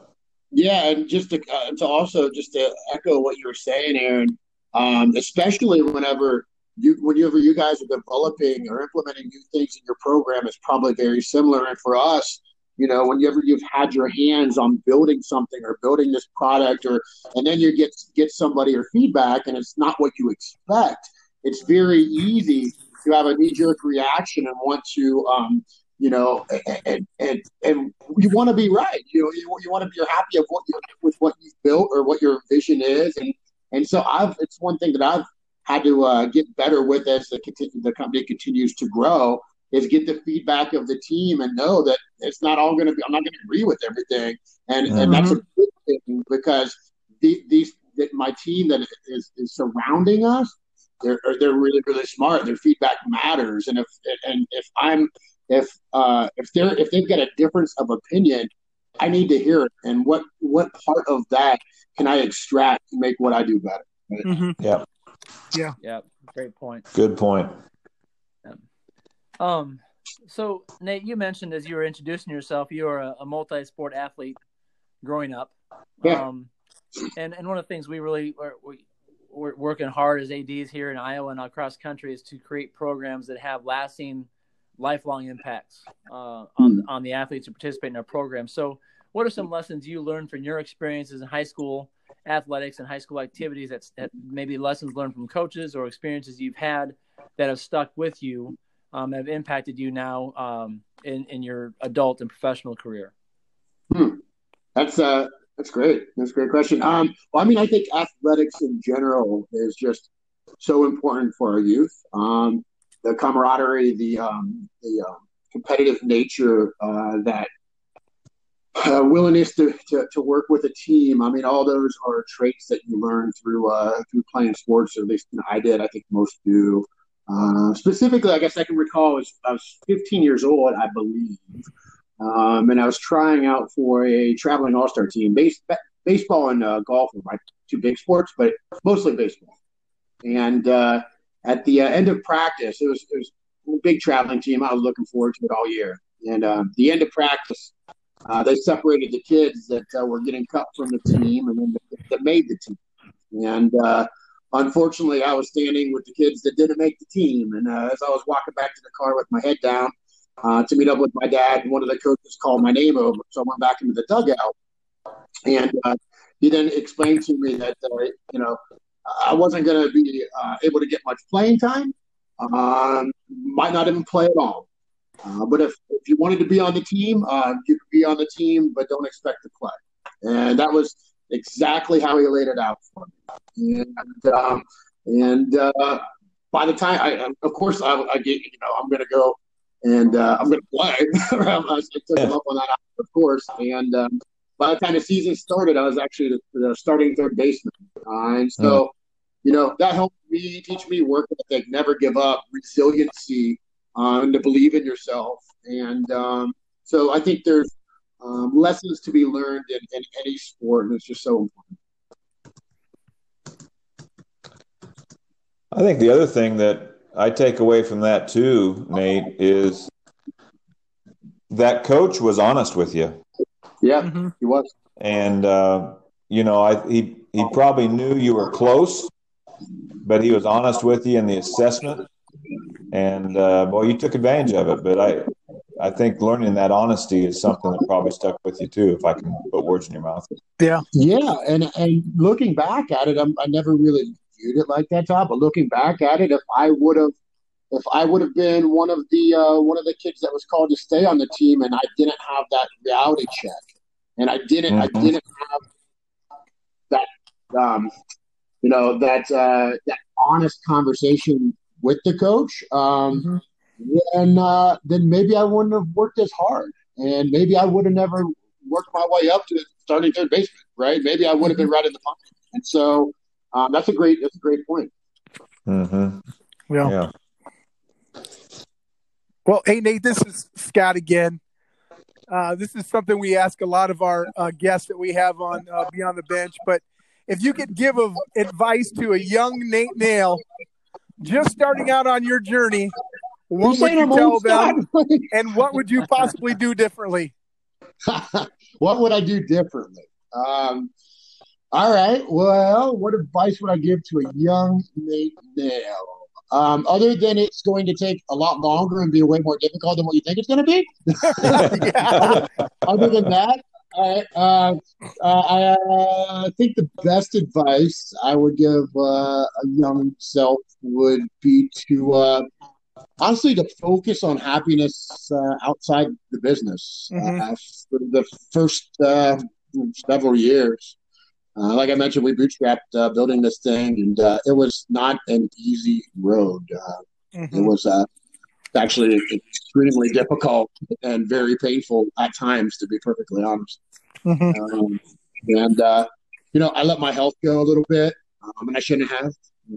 [SPEAKER 3] Yeah, and just to, uh, to also just to echo what you were saying, Aaron, um, especially whenever you whenever you guys are developing or implementing new things in your program, is probably very similar. And for us, you know, whenever you've had your hands on building something or building this product, or and then you get get somebody or feedback, and it's not what you expect, it's very easy to have a knee jerk reaction and want to. Um, you know, and and and you want to be right. You know, you, you want to be happy of what you with what you've built or what your vision is, and and so I've it's one thing that I've had to uh, get better with as the continue, the company continues to grow is get the feedback of the team and know that it's not all going to be. I'm not going to agree with everything, and and that's a good thing because the, these that my team that is, is surrounding us, they're they're really really smart. Their feedback matters, and if and if I'm if uh, if they're if they've got a difference of opinion, I need to hear it. And what what part of that can I extract to make what I do better?
[SPEAKER 2] mm-hmm.
[SPEAKER 1] Yeah.
[SPEAKER 4] Yeah, Yeah. great point.
[SPEAKER 1] Good point.
[SPEAKER 4] Um, so Nate, you mentioned as you were introducing yourself, you are a, a multi-sport athlete growing up.
[SPEAKER 3] Yeah.
[SPEAKER 4] Um, and and one of the things we really are, we we're working hard as ADs here in Iowa and across country is to create programs that have lasting, lifelong impacts uh, on on the athletes who participate in our program. So, what are some lessons you learned from your experiences in high school athletics and high school activities? That's that maybe lessons learned from coaches or experiences you've had that have stuck with you um, have impacted you now um, in in your adult and professional career?
[SPEAKER 3] That's uh that's great. That's a great question. Um, well, I mean, I think athletics in general is just so important for our youth. Um, the camaraderie, the um, the um, competitive nature uh, that uh, willingness to, to, to, work with a team. I mean, all those are traits that you learn through uh, through playing sports. At least you know, I did. I think most do. Uh, specifically, I guess I can recall was, I was 15 years old, I believe, um, and I was trying out for a traveling all star team. Base, baseball and uh, golf are my two big sports, but mostly baseball. And uh, at the uh, end of practice, it was, it was a big traveling team. I was looking forward to it all year. And the end of practice, uh, they separated the kids that uh, were getting cut from the team and then the, that made the team. And uh, unfortunately, I was standing with the kids that didn't make the team. And uh, as I was walking back to the car with my head down uh, to meet up with my dad, one of the coaches called my name over. So I went back into the dugout. And uh, he then explained to me that, you know, I wasn't going to be able to get much playing time. Um, might not even play at all. Uh, but if, if you wanted to be on the team, uh, you could be on the team, but don't expect to play. And that was exactly how he laid it out for me. And, um, and uh, by the time, I, of course, I, I get, you know, I'm going to go and uh, I'm going to play. I took him up on that, of course. And um, by the time the season started, I was actually the, the starting third baseman. Uh, and so, mm. you know, that helped me teach me work ethic, never give up, resiliency, uh, and to believe in yourself. And um, so I think there's um, lessons to be learned in, in any sport, and it's just so important.
[SPEAKER 1] I think the other thing that I take away from that too, Nate, is that coach was honest with you.
[SPEAKER 3] Yeah, mm-hmm. he was.
[SPEAKER 1] And uh, you know, I, he he probably knew you were close, but he was honest with you in the assessment and uh, boy, you took advantage of it. But I, I think learning that honesty is something that probably stuck with you too. If I can put words in your mouth.
[SPEAKER 3] Yeah, yeah, and and looking back at it, I'm, i never really viewed it like that, Todd. But looking back at it, if I would have, if I would have been one of the uh, one of the kids that was called to stay on the team, and I didn't have that reality check, and I didn't, mm-hmm. I didn't have that, um, you know, that uh, that honest conversation with the coach, um, mm-hmm. then uh, then maybe I wouldn't have worked as hard, and maybe I would have never worked my way up to starting third baseman. Right? Maybe I would have been mm-hmm. right in the pocket. And so um, that's a great that's a great point.
[SPEAKER 1] Mm-hmm.
[SPEAKER 2] Yeah. yeah. Well, hey Nate, this is Scott again. Uh, this is something we ask a lot of our uh, guests that we have on uh, Beyond the Bench. But if you could give a, advice to a young Nate Nail just starting out on your journey, what would you tell them, and what would you possibly do differently?
[SPEAKER 3] what would I do differently? Um, all right. Well, what advice would I give to a young Nate Nail? Um, other than it's going to take a lot longer and be way more difficult than what you think it's going to be. other, than that, I, uh, uh, I think the best advice I would give uh, a young self would be to uh, honestly to focus on happiness uh, outside the business mm-hmm. Uh, for the first several years. like I mentioned, we bootstrapped building this thing, and it was not an easy road. Mm-hmm. It was actually extremely difficult and very painful at times, to be perfectly honest. Mm-hmm. Um, and uh, you know, I let my health go a little bit, um, and I shouldn't have.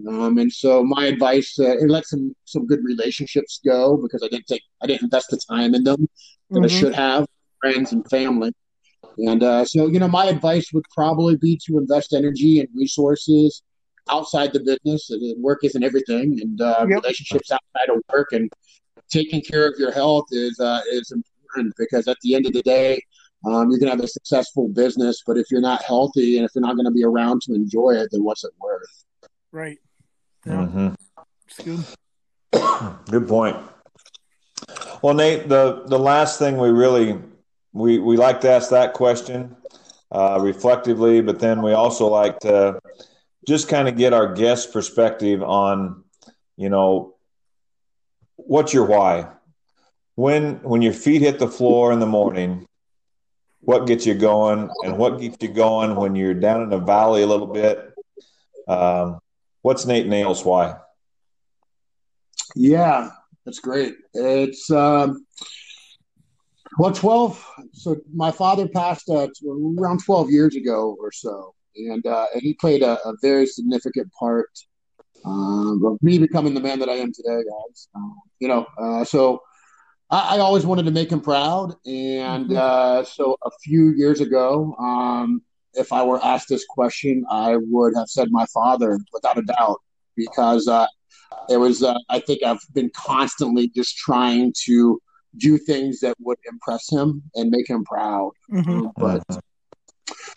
[SPEAKER 3] Um, and so my advice, uh, let some some good relationships go because I didn't take, I didn't invest the time in them that mm-hmm. I should have, friends and family. And uh, so, you know, my advice would probably be to invest energy and resources outside the business. And work isn't everything, and uh, yep. relationships outside of work and taking care of your health is uh, is important because at the end of the day, um, you can have a successful business, but if you're not healthy and if you're not going to be around to enjoy it, then what's it worth?
[SPEAKER 2] Right. Yeah.
[SPEAKER 1] Mm-hmm. good. good point. Well, Nate, the the last thing we really we we like to ask that question uh, reflectively, but then we also like to just kind of get our guest perspective on, you know, what's your why? When when your feet hit the floor in the morning, what gets you going and what keeps you going when you're down in the valley a little bit? Um, what's Nate Nails why?
[SPEAKER 3] Yeah, that's great. It's um, Well, 12. So my father passed uh, around 12 years ago or so. And, uh, and he played a, a very significant part um, me becoming the man that I am today, guys. Um, you know, uh, so I, I, always wanted to make him proud. And mm-hmm. uh, so a few years ago, um, if I were asked this question, I would have said my father without a doubt, because uh, it was, uh, I think I've been constantly just trying to do things that would impress him and make him proud. Mm-hmm. But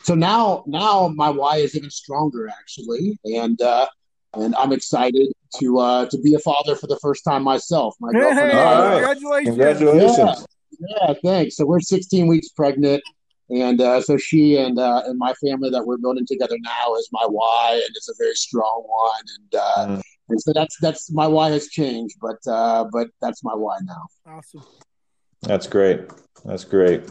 [SPEAKER 3] so now, now my why is even stronger actually. And, uh, and I'm excited to uh, to be a father for the first time myself. My
[SPEAKER 2] girlfriend. Hey, right. Congratulations!
[SPEAKER 1] Congratulations!
[SPEAKER 3] Yeah, yeah, thanks. So we're 16 weeks pregnant, and uh, so she and uh, and my family that we're building together now is my why, and it's a very strong one. And uh, mm. and so that's that's my why has changed, but uh, but that's my why now.
[SPEAKER 2] Awesome.
[SPEAKER 1] That's great. That's great.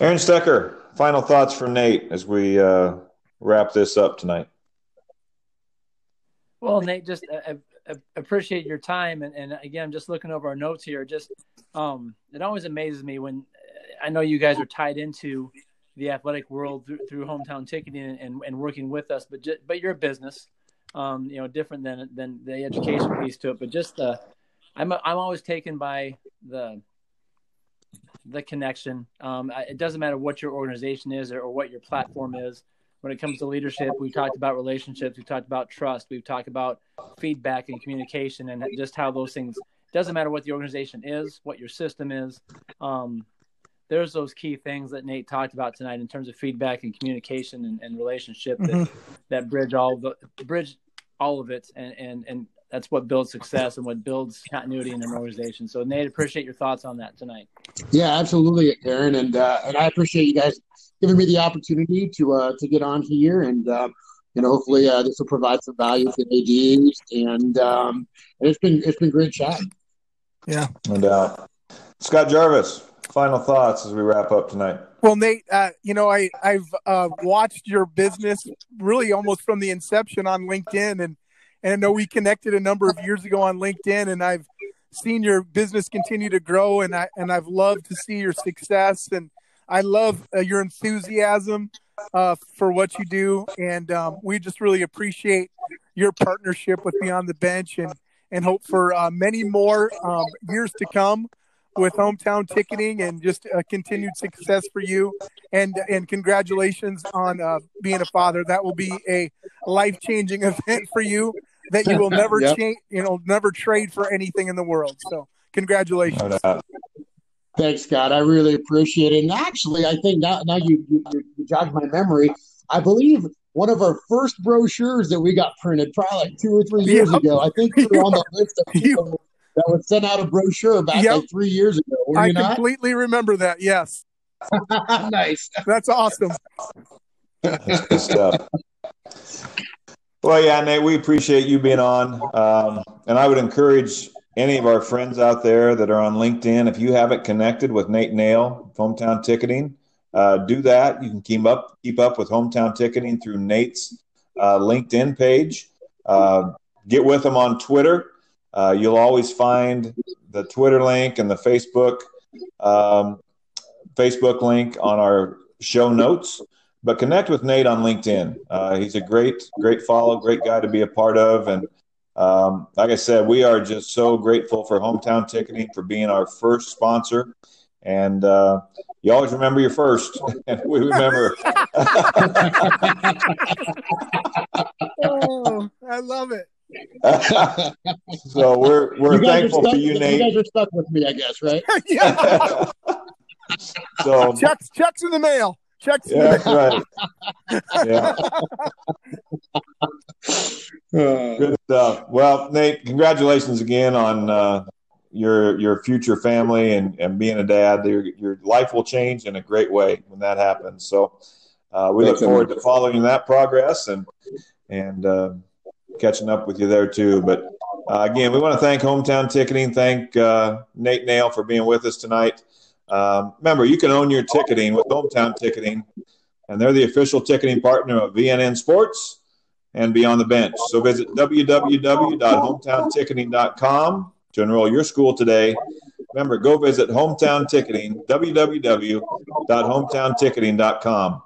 [SPEAKER 1] Aaron Stecker, final thoughts for Nate as we uh, wrap this up tonight.
[SPEAKER 4] Well, Nate, just uh, uh, appreciate your time, and, and again, just looking over our notes here, just um, it always amazes me when uh, I know you guys are tied into the athletic world through, through hometown ticketing and, and working with us, but just, but you're business, um, you know, different than than the education piece to it. But just uh, I'm I'm always taken by the the connection. Um, it doesn't matter what your organization is or, or what your platform is when it comes to leadership, we talked about relationships, we talked about trust, we've talked about feedback and communication, and just how those things. Doesn't matter what the organization is, what your system is. Um, there's those key things that Nate talked about tonight in terms of feedback and communication and, and relationship that, mm-hmm. that bridge all the bridge all of it and, and and that's what builds success and what builds continuity in an organization. So Nate, appreciate your thoughts on that tonight.
[SPEAKER 3] Yeah, absolutely, Aaron, and uh, and I appreciate you guys giving me the opportunity to uh, to get on here, and uh, you know, hopefully uh, this will provide some value to ADs, and um, and it's been it's been great chatting.
[SPEAKER 2] Yeah,
[SPEAKER 1] no doubt. Scott Jarvis, final thoughts as we wrap up tonight.
[SPEAKER 2] Well, Nate, uh, you know, I I've uh, watched your business really almost from the inception on LinkedIn, and and I know we connected a number of years ago on LinkedIn, and I've seen your business continue to grow, and I and I've loved to see your success, and I love uh, your enthusiasm uh, for what you do, and um, we just really appreciate your partnership with Beyond the Bench, and and hope for uh, many more um, years to come with hometown ticketing and just uh, continued success for you. And and congratulations on uh, being a father. That will be a life-changing event for you that you will never yep. change you know never trade for anything in the world. So congratulations.
[SPEAKER 3] Thanks scott. I really appreciate it. And actually i think now, now you, you, you jog my memory. I believe one of our first brochures that we got printed probably like two or three years yep. ago i think we were on the list of people that was sent out a brochure about yep. like three years ago. Were
[SPEAKER 2] I completely remember that. Yes.
[SPEAKER 3] nice.
[SPEAKER 2] That's awesome.
[SPEAKER 1] That's good stuff. Well, yeah, Nate, we appreciate you being on. Um, and I would encourage any of our friends out there that are on LinkedIn, if you haven't connected with Nate Nail, Hometown Ticketing, uh, do that. You can keep up keep up with Hometown Ticketing through Nate's uh, LinkedIn page. Uh, get with him on Twitter uh, you'll always find the Twitter link and the Facebook um, Facebook link on our show notes. But connect with Nate on LinkedIn. Uh, he's a great, great follow, great guy to be a part of. And um, like I said, we are just so grateful for Hometown Ticketing for being our first sponsor. And uh, you always remember your first, and we remember.
[SPEAKER 2] oh, I love it.
[SPEAKER 1] so we're we're thankful for you, Nate.
[SPEAKER 3] You guys are stuck with me, I guess, right?
[SPEAKER 2] yeah. so checks checks in the mail. Checks.
[SPEAKER 1] Yeah, that's right. yeah. Good stuff. Well, Nate, congratulations again on uh, your your future family and, and being a dad. Your your life will change in a great way when that happens. So uh, we look forward to following that progress and and. Uh, catching up with you there too. But uh, again, we want to thank Hometown Ticketing. Thank uh, Nate Nail for being with us tonight. Um, remember, you can own your ticketing with Hometown Ticketing, and they're the official ticketing partner of VNN Sports and Beyond the Bench. So visit www.hometownticketing.com to enroll your school today remember, go visit Hometown Ticketing, www.hometownticketing.com.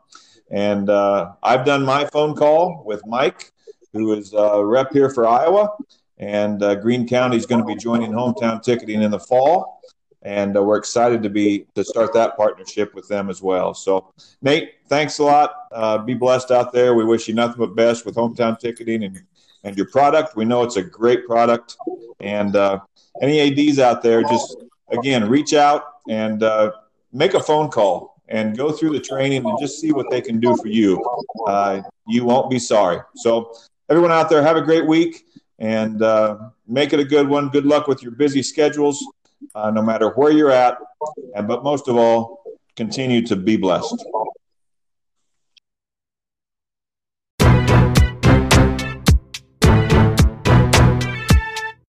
[SPEAKER 1] And uh, I've done my phone call with Mike, who is a rep here for Iowa. And uh, Greene County is going to be joining Hometown Ticketing in the fall. And uh, we're excited to be to start that partnership with them as well. So, Nate, thanks a lot. Uh, be blessed out there. We wish you nothing but best with Hometown Ticketing and and your product. We know it's a great product. And uh, any ADs out there, just again, reach out and uh, make a phone call and go through the training and just see what they can do for you. Uh, you won't be sorry. So, everyone out there, have a great week and uh, make it a good one. Good luck with your busy schedules, uh, no matter where you're at. And but most of all, continue to be blessed.